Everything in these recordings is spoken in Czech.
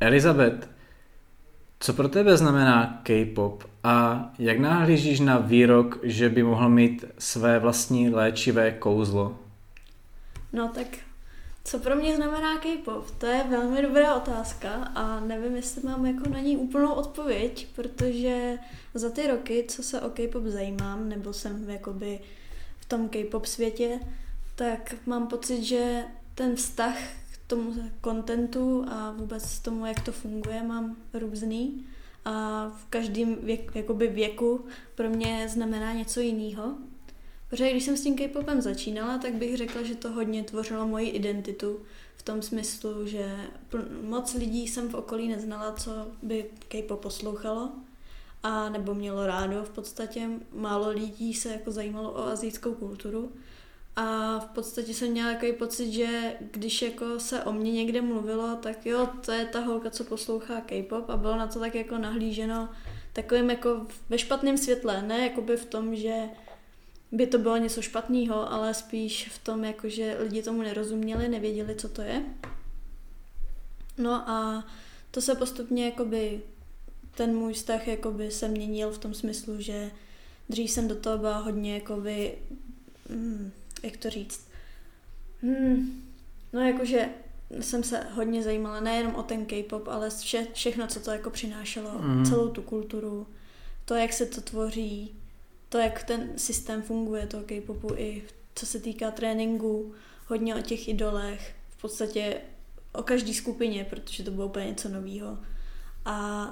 Elizabeth, co pro tebe znamená K-pop a jak nahlížíš na výrok, že by mohl mít své vlastní léčivé kouzlo? No tak co pro mě znamená K-pop? To je velmi dobrá otázka a nevím, jestli mám jako na ní úplnou odpověď, protože za ty roky, co se o K-pop zajímám, nebo jsem jakoby v tom K-pop světě, tak mám pocit, že ten vztah tomu kontentu a vůbec tomu, jak to funguje, mám různý a v každém věk, věku pro mě znamená něco jiného. Protože když jsem s tím K-popem začínala, tak bych řekla, že to hodně tvořilo moji identitu v tom smyslu, že moc lidí jsem v okolí neznala, co by K-pop poslouchalo a nebo mělo rádo v podstatě. Málo lidí se jako zajímalo o azijskou kulturu a v podstatě jsem měla takový pocit, že když jako se o mě někde mluvilo, tak jo, to je ta holka, co poslouchá K-pop a bylo na to tak jako nahlíženo takovým jako ve špatném světle, ne jakoby v tom, že by to bylo něco špatného, ale spíš v tom, jako že lidi tomu nerozuměli, nevěděli, co to je. No a to se postupně jakoby ten můj vztah jakoby se měnil v tom smyslu, že dřív jsem do toho byla hodně jakoby, hmm, jak to říct, hmm, no jakože jsem se hodně zajímala nejenom o ten K-pop, ale vše, všechno, co to jako přinášelo, mm. celou tu kulturu, to, jak se to tvoří, to, jak ten systém funguje toho K-popu i co se týká tréninku, hodně o těch idolech, v podstatě o každé skupině, protože to bylo úplně něco nového. A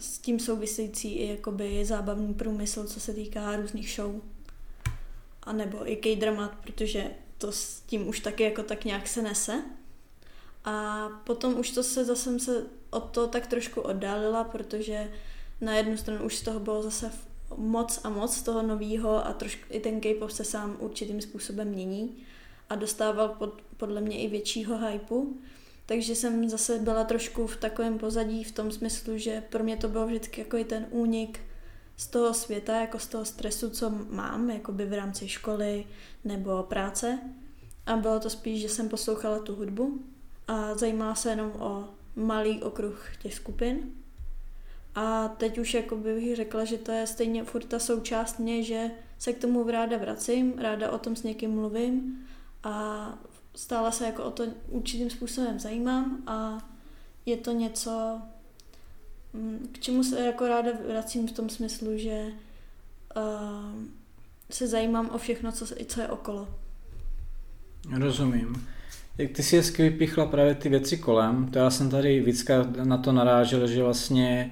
s tím související i jakoby zábavný průmysl, co se týká různých show. A nebo i K-dramat, protože to s tím už taky jako tak nějak se nese. A potom už to se zase se od toho tak trošku oddálila, protože na jednu stranu už z toho bylo zase moc a moc toho nového a trošku i ten K-pop se sám určitým způsobem mění a dostával pod, podle mě i většího hypeu. Takže jsem zase byla trošku v takovém pozadí v tom smyslu, že pro mě to bylo vždycky jako i ten únik z toho světa, jako z toho stresu, co mám, jako by v rámci školy nebo práce. A bylo to spíš, že jsem poslouchala tu hudbu a zajímala se jenom o malý okruh těch skupin a teď už jako bych řekla, že to je stejně furt ta součást mě, že se k tomu ráda vracím, ráda o tom s někým mluvím a stále se jako o to určitým způsobem zajímám a je to něco, k čemu se jako ráda vracím v tom smyslu, že uh, se zajímám o všechno, co, co je okolo. Rozumím. Jak ty si hezky vypichla právě ty věci kolem, to já jsem tady víckrát na to narážel, že vlastně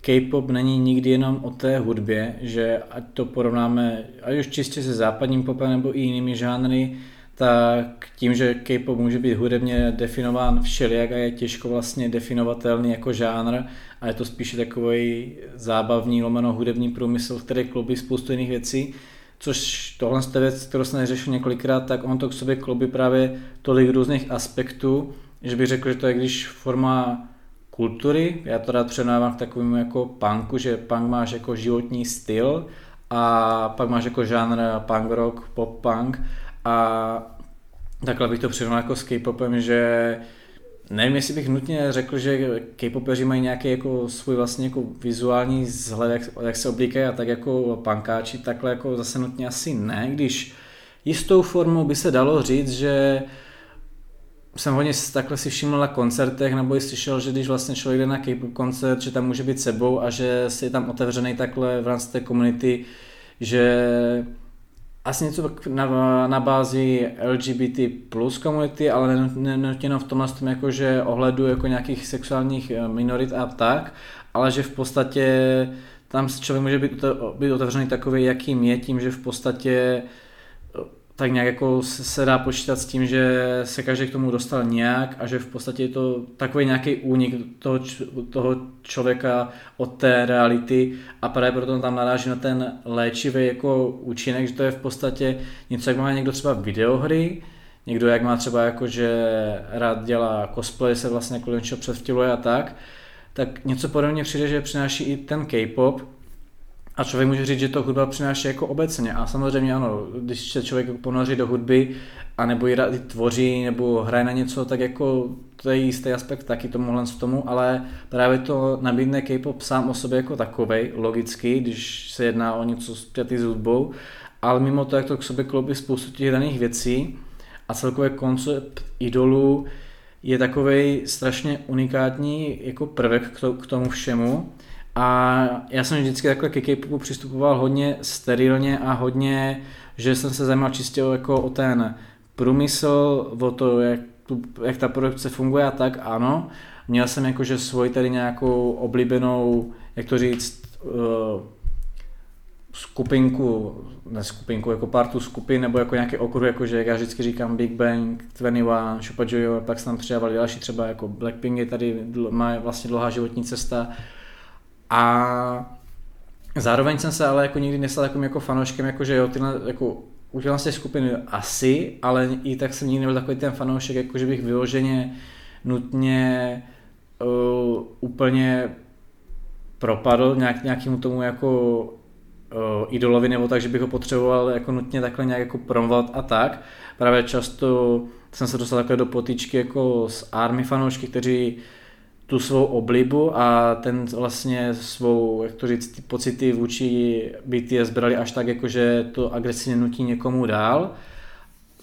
K-pop není nikdy jenom o té hudbě, že ať to porovnáme, ať už čistě se západním popem nebo i jinými žánry, tak tím, že K-pop může být hudebně definován všelijak a je těžko vlastně definovatelný jako žánr a je to spíše takový zábavní lomeno hudební průmysl, který klubí spoustu jiných věcí, což tohle je věc, kterou jsem neřešil několikrát, tak on to k sobě klubí právě tolik různých aspektů, že bych řekl, že to je když forma kultury. Já to rád přenávám k takovému jako punku, že punk máš jako životní styl a pak máš jako žánr punk rock, pop punk a takhle bych to přirovnal jako s K-popem, že nevím, jestli bych nutně řekl, že K-popeři mají nějaký jako svůj vlastně jako vizuální vzhled, jak, jak se oblíkají a tak jako pankáči, takhle jako zase nutně asi ne, když jistou formou by se dalo říct, že jsem hodně takhle si všiml na koncertech, nebo i slyšel, že když vlastně člověk jde na K-pop koncert, že tam může být sebou a že si je tam otevřený takhle v rámci té komunity, že asi něco na, na bázi LGBT plus komunity, ale nenutně v tomhle tom jako, že ohledu jako nějakých sexuálních eh, minorit a tak, ale že v podstatě tam člověk může být, být otevřený takový, jakým je, tím, že v podstatě tak nějak jako se dá počítat s tím, že se každý k tomu dostal nějak a že v podstatě je to takový nějaký únik toho, toho člověka od té reality a právě proto tam naráží na ten léčivý jako účinek, že to je v podstatě něco, jak má někdo třeba videohry, někdo jak má třeba jako, že rád dělá cosplay, se vlastně jako něčeho a tak, tak něco podobně přijde, že přináší i ten K-pop, a člověk může říct, že to hudba přináší jako obecně. A samozřejmě ano, když se člověk ponoří do hudby, a nebo ji tvoří, nebo hraje na něco, tak jako to je jistý aspekt taky tomuhle z tomu, ale právě to nabídne K-pop sám o sobě jako takovej, logicky, když se jedná o něco spjatý s hudbou, ale mimo to, jak to k sobě kloubí spoustu těch daných věcí a celkově koncept idolů je takový strašně unikátní jako prvek k tomu všemu a já jsem vždycky takhle ke K-popu přistupoval hodně sterilně a hodně, že jsem se zajímal čistě jako o ten průmysl, o to, jak, tu, jak ta produkce funguje a tak, ano. Měl jsem jakože svoji tady nějakou oblíbenou, jak to říct, uh, skupinku, ne skupinku, jako partu skupin, nebo jako nějaký okruh, jakože jak já vždycky říkám Big Bang, 21, Shupa Joyo, pak se tam přidávali další, třeba jako Blackpink je tady, má vlastně dlouhá životní cesta, a zároveň jsem se ale jako nikdy nestal takovým jako fanouškem, jako že jo, tyhle, jako z té skupiny asi, ale i tak jsem nikdy nebyl takový ten fanoušek, jako že bych vyloženě nutně uh, úplně propadl nějak, nějakému tomu jako uh, idolovi, nebo tak, že bych ho potřeboval jako nutně takhle nějak jako promovat a tak. Právě často jsem se dostal takhle do potýčky jako s army fanoušky, kteří tu svou oblibu a ten vlastně svou, jak to říct, ty pocity vůči BTS brali až tak, jako že to agresivně nutí někomu dál,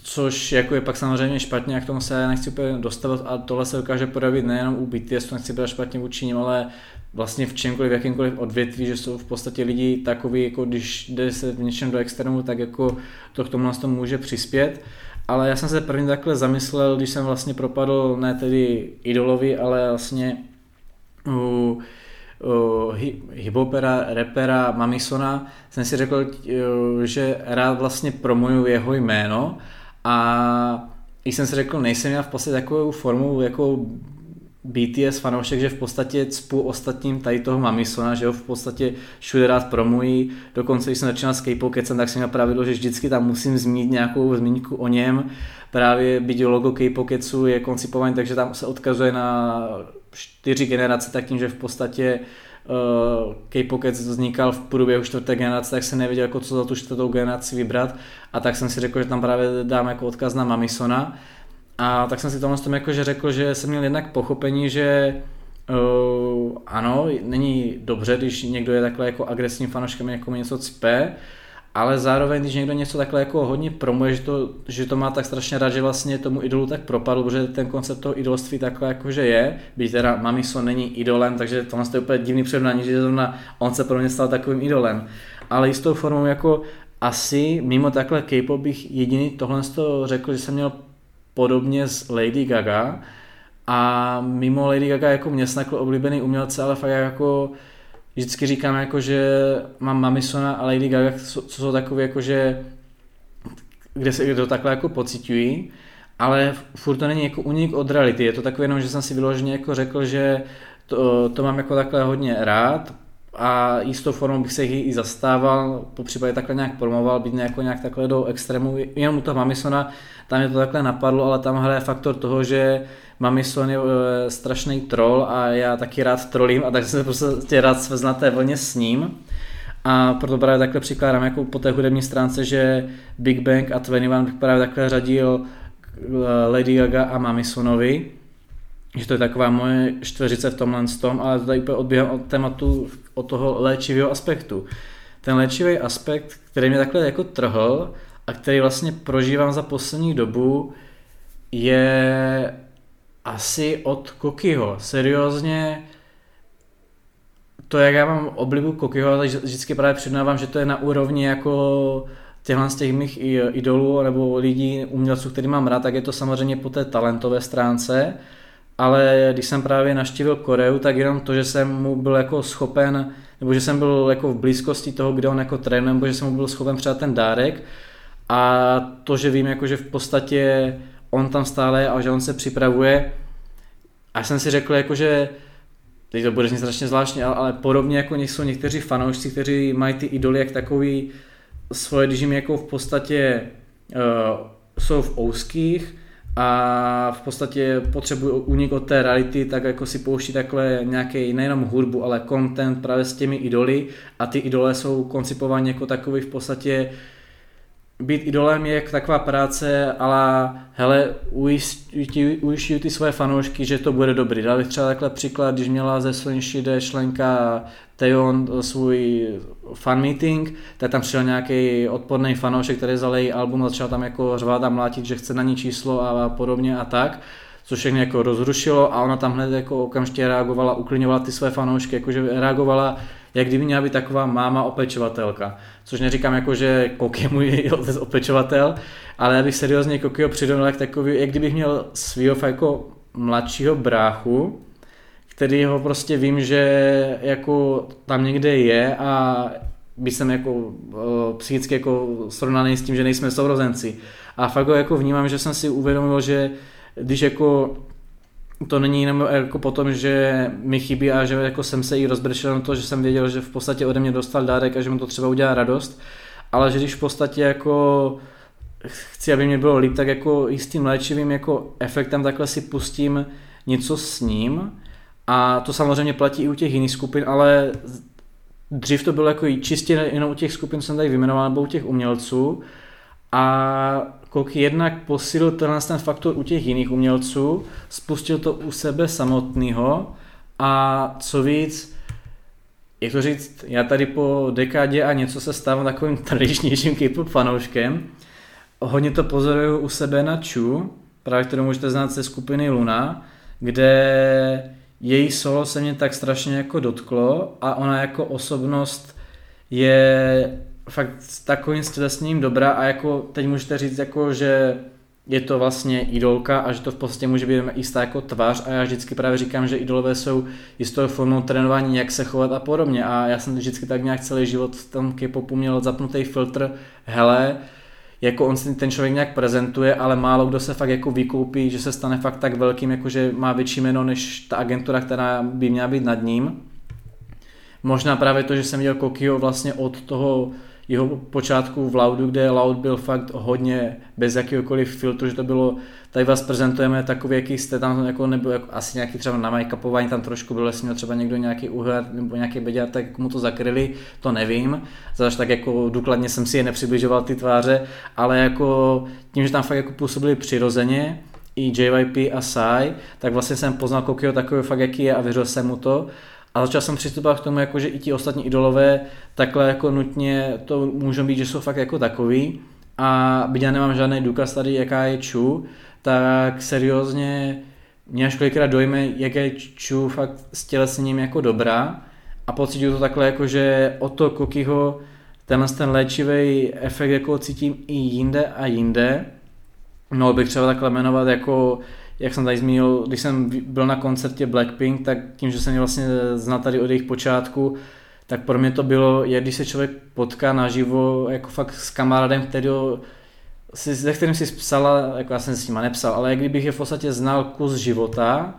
což jako je pak samozřejmě špatně, jak tomu se nechci úplně dostavit a tohle se dokáže projevit nejenom u BTS, to nechci brát špatně vůči ním, ale vlastně v čemkoliv, v jakýmkoliv odvětví, že jsou v podstatě lidi takový, jako když jde se v něčem do extrému, tak jako to k tomu nás to může přispět ale já jsem se první takhle zamyslel, když jsem vlastně propadl ne tedy idolovi, ale vlastně u, u hipopera, repera Mamisona, jsem si řekl, že rád vlastně promuju jeho jméno a když jsem si řekl, nejsem já v podstatě takovou formou jako BTS fanoušek, že v podstatě cpu ostatním tady toho Mamisona, že ho v podstatě všude rád promují. Dokonce, když jsem začínal s K-pop tak jsem měl pravidlo, že vždycky tam musím zmínit nějakou zmínku o něm. Právě byť logo K-pop je koncipovaný, takže tam se odkazuje na čtyři generace, tak tím, že v podstatě uh, K-pop vznikal v průběhu čtvrté generace, tak jsem nevěděl, jako co za tu čtvrtou generaci vybrat. A tak jsem si řekl, že tam právě dám jako odkaz na Mamisona a tak jsem si tomu tom jakože řekl, že jsem měl jednak pochopení, že uh, ano, není dobře, když někdo je takhle jako agresivním fanouškem někomu něco cpe, ale zároveň, když někdo něco takhle jako hodně promuje, že to, že to má tak strašně rád, že vlastně tomu idolu tak propadl, protože ten koncept toho idolství takhle jakože je, byť teda Mamiso není idolem, takže to je úplně divný přirovnání, že zrovna on se pro mě stal takovým idolem. Ale jistou formou jako asi mimo takhle K-pop bych jediný tohle řekl, že jsem měl podobně s Lady Gaga. A mimo Lady Gaga jako mě snakl oblíbený umělce, ale fakt jako vždycky říkám jako, že mám Mamisona a Lady Gaga, co, co jsou takové jako, že kde se to takhle jako pocitují, ale furt to není jako unik od reality, je to takové jenom, že jsem si vyloženě jako řekl, že to, to mám jako takhle hodně rád a jistou formou bych se jich i zastával, po případě takhle nějak promoval, být nějak, nějak takhle do extrému, jenom u toho Mamisona tam je to takhle napadlo, ale tam hraje faktor toho, že Mamison je e, strašný troll a já taky rád trolím a tak jsem se prostě rád svezl na té vlně s ním. A proto právě takhle přikládám jako po té hudební stránce, že Big Bang a 21 bych právě takhle řadil e, Lady Gaga a Mamisonovi, že to je taková moje čtveřice v tomhle tom, ale tady úplně odbíhám od tématu, od toho léčivého aspektu. Ten léčivý aspekt, který mě takhle jako trhl, a který vlastně prožívám za poslední dobu, je asi od Kokiho. Seriózně to, jak já mám oblibu Kokiho, tak vždycky právě přiznávám, že to je na úrovni jako těchhle z těch mých idolů nebo lidí, umělců, který mám rád, tak je to samozřejmě po té talentové stránce, ale když jsem právě naštívil Koreu, tak jenom to, že jsem mu byl jako schopen, nebo že jsem byl jako v blízkosti toho, kde on jako trénuje, nebo že jsem mu byl schopen předat ten dárek, a to, že vím, jako, že v podstatě on tam stále a že on se připravuje. A jsem si řekl, jako, že teď to bude znít strašně zvláštně, ale, ale podobně jako jsou někteří fanoušci, kteří mají ty idoly jak takový svoje, když jim jako v podstatě uh, jsou v ouských, a v podstatě potřebují unik od té reality, tak jako si pouští takhle nějaký nejenom hudbu, ale content právě s těmi idoly. A ty idole jsou koncipovány jako takový v podstatě být idolem je taková práce, ale hele, ujišťují ty svoje fanoušky, že to bude dobrý. Dal bych třeba takhle příklad, když měla ze Slnšide členka Teon svůj fan meeting, tak tam přišel nějaký odporný fanoušek, který vzal její album, začal tam jako řvát a mlátit, že chce na ní číslo a podobně a tak což všechny jako rozrušilo a ona tam hned jako okamžitě reagovala, uklidňovala ty své fanoušky, jakože reagovala jak kdyby měla být taková máma opečovatelka. Což neříkám jako, že Kok je můj otec opečovatel, ale já bych seriózně Kokio přirovnal jak takový, jak kdybych měl svýho jako mladšího bráchu, který ho prostě vím, že jako tam někde je a by jsem jako uh, psychicky jako srovnaný s tím, že nejsme sourozenci. A fakt jako vnímám, že jsem si uvědomil, že když jako to není jenom jako potom, že mi chybí a že jako jsem se jí rozbršel na to, že jsem věděl, že v podstatě ode mě dostal dárek a že mu to třeba udělá radost, ale že když v podstatě jako chci, aby mě bylo líp, tak jako i s tím léčivým jako efektem takhle si pustím něco s ním. A to samozřejmě platí i u těch jiných skupin, ale dřív to bylo jako čistě jenom u těch skupin, co jsem tady vyjmenoval, nebo u těch umělců. A Kok jednak posílil tenhle ten faktor u těch jiných umělců, spustil to u sebe samotného a co víc, jak to říct, já tady po dekádě a něco se stávám takovým tradičnějším K-pop fanouškem. Hodně to pozoruju u sebe na Chu, právě kterou můžete znát ze skupiny Luna, kde její solo se mě tak strašně jako dotklo a ona jako osobnost je fakt s takovým stělesněním dobrá a jako teď můžete říct jako, že je to vlastně idolka a že to v podstatě může být jistá jako tvář a já vždycky právě říkám, že idolové jsou jistou formou trénování, jak se chovat a podobně a já jsem vždycky tak nějak celý život v tom K-popu měl zapnutý filtr, hele, jako on si ten člověk nějak prezentuje, ale málo kdo se fakt jako vykoupí, že se stane fakt tak velkým, jako že má větší jméno než ta agentura, která by měla být nad ním. Možná právě to, že jsem viděl Kokio vlastně od toho jeho počátku v Laudu, kde Loud byl fakt hodně bez jakéhokoliv filtru, že to bylo, tady vás prezentujeme takový, jaký jste tam, jako nebyl jako, asi nějaký třeba na make-upování, tam trošku byl, jestli měl třeba někdo nějaký úhel nebo nějaký beďar, tak mu to zakryli, to nevím. Zase tak jako důkladně jsem si je nepřibližoval ty tváře, ale jako tím, že tam fakt jako působili přirozeně, i JYP a Sai, tak vlastně jsem poznal Kokio takový fakt, jaký je a věřil jsem mu to. A začal jsem přistupovat k tomu, jako, že i ti ostatní idolové takhle jako nutně to můžou být, že jsou fakt jako takový. A byť já nemám žádný důkaz tady, jaká je Chu, tak seriózně mě až kolikrát dojme, jak je Chu fakt s tělesněním jako dobrá a pocituju to takhle jako, že o to Kokiho tenhle ten léčivý efekt jako cítím i jinde a jinde. No bych třeba takhle jmenovat jako jak jsem tady zmínil, když jsem byl na koncertě Blackpink, tak tím, že jsem je vlastně znal tady od jejich počátku, tak pro mě to bylo, je, když se člověk potká naživo jako fakt s kamarádem, který si, se kterým si psala, jako já jsem s nima nepsal, ale jak kdybych je v podstatě znal kus života,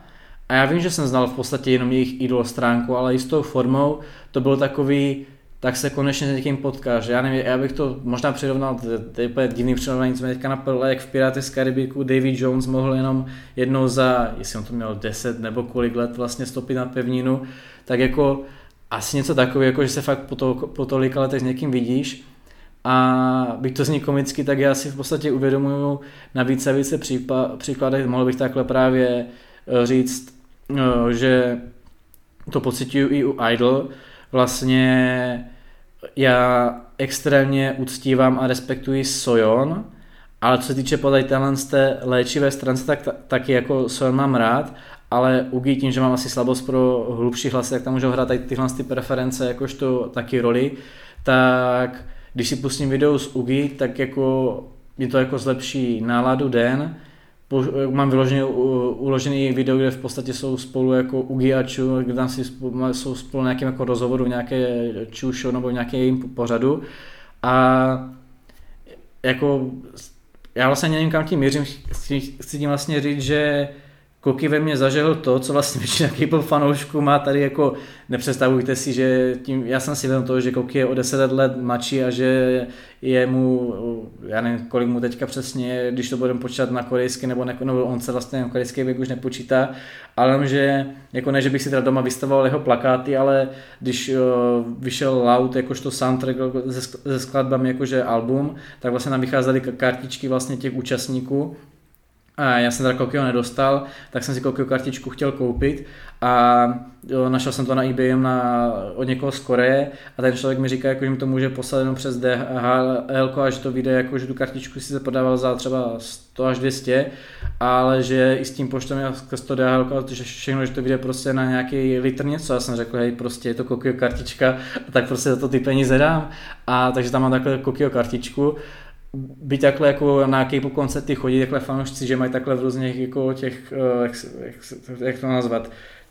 a já vím, že jsem znal v podstatě jenom jejich idol stránku, ale i s tou formou to bylo takový, tak se konečně s někým potkáš. Já nevím, já bych to možná přirovnal, to je úplně divný přirovnání, co mě teďka napadlo, jak v Piráty z Karibiku David Jones mohl jenom jednou za, jestli on to měl 10 nebo kolik let vlastně stopit na pevninu, tak jako asi něco takového, jako že se fakt po, to, po tolika letech s někým vidíš a bych to zní komicky, tak já si v podstatě uvědomuju na více a více příkladech, mohl bych takhle právě eh, říct, eh, že to pocituju i u Idol, vlastně já extrémně uctívám a respektuji Sojon, ale co se týče podle téhle z té léčivé stránce, tak taky jako Sojon mám rád, ale Ugi tím, že mám asi slabost pro hlubší hlasy, tak tam můžou hrát tyhle ty preference jakožto taky roli, tak když si pustím video z Ugi, tak jako mi to jako zlepší náladu den, mám vyloženě uložený video, kde v podstatě jsou spolu jako Ugi a Chu, kde tam si spolu, jsou spolu nějakým jako rozhovoru v nějaké Chu show nebo v nějakém pořadu. A jako já vlastně nevím, kam tím mířím, chci, chci tím vlastně říct, že Koky ve mně zažil to, co vlastně většina K-pop fanoušků má tady jako, nepředstavujte si, že tím, já jsem si vědom toho, že Koky je o 10 let mladší a že je mu, já nevím, kolik mu teďka přesně, když to budeme počítat na korejsky, nebo, ne, nebo on se vlastně na korejský věk už nepočítá, ale že, jako ne, že bych si teda doma vystavoval jeho plakáty, ale když uh, vyšel Loud jakožto soundtrack se, se skladbami jakože album, tak vlastně nám vycházely kartičky vlastně těch účastníků já jsem teda Kokio nedostal, tak jsem si Kokio kartičku chtěl koupit a jo, našel jsem to na eBay na, od někoho z Koreje a ten člověk mi říká, jako, že mi to může poslat jenom přes DHL a že to vyjde, jako, že tu kartičku si se podával za třeba 100 až 200, ale že i s tím poštem já skrz to DHL, že všechno, že to vyjde prostě na nějaký litr něco. Já jsem řekl, hej, prostě je to Kokio kartička, tak prostě za to ty peníze dám. A takže tam mám takhle Kokio kartičku být takhle jako na k koncerty chodí takhle fanoušci, že mají takhle v různých jako těch, eh, jak, jak, jak to nazvat,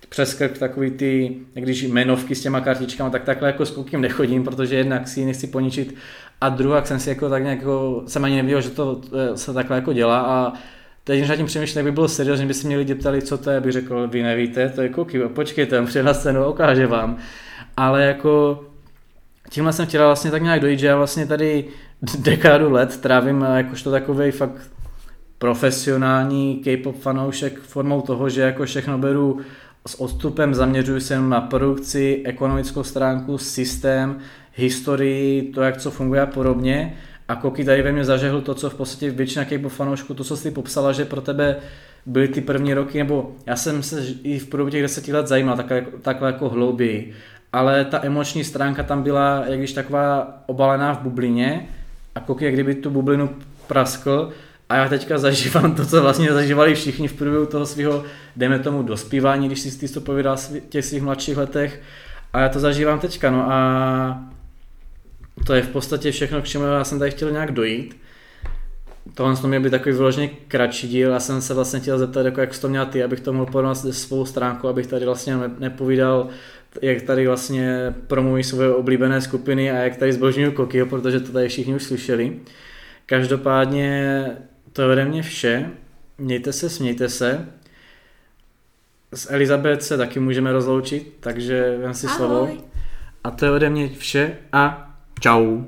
přes krk takový ty, když jmenovky s těma kartičkami, tak takhle jako s kukým nechodím, protože jednak si nechci poničit a druhá jsem si jako tak nějak jako, jsem ani nevěděl, že to eh, se takhle jako dělá a teď když nad tím přemýšlím, by bylo seriózně, by se mě lidi ptali, co to je, bych řekl, vy nevíte, to je kuky, počkejte, přijde na scénu, ukáže vám. Ale jako tímhle jsem chtěla vlastně tak nějak dojít, že já vlastně tady dekádu let trávím jakožto takový fakt profesionální K-pop fanoušek formou toho, že jako všechno beru s odstupem, zaměřuji se na produkci, ekonomickou stránku, systém, historii, to, jak co funguje a podobně. A Koky tady ve mně zažehl to, co v podstatě většina K-pop fanoušků, to, co jsi popsala, že pro tebe byly ty první roky, nebo já jsem se i v průběhu těch deseti let zajímal takhle, takhle jako hlouběji, ale ta emoční stránka tam byla, jak když taková obalená v bublině a Koky, jak kdyby tu bublinu praskl. A já teďka zažívám to, co vlastně zažívali všichni v průběhu toho svého, dejme tomu, dospívání, když si ty to povídal v těch svých mladších letech. A já to zažívám teďka, no a to je v podstatě všechno, k čemu já jsem tady chtěl nějak dojít. Tohle to měl být takový vyloženě kratší díl, já jsem se vlastně chtěl zeptat, jako jak jsi to měl ty, abych to mohl porovnat se svou stránku, abych tady vlastně nepovídal jak tady vlastně promují svoje oblíbené skupiny a jak tady zbožňují Kokio, protože to tady všichni už slyšeli. Každopádně to je ode mě vše. Mějte se, smějte se. S Elizabeth se taky můžeme rozloučit, takže vem si Ahoj. slovo. A to je ode mě vše a čau.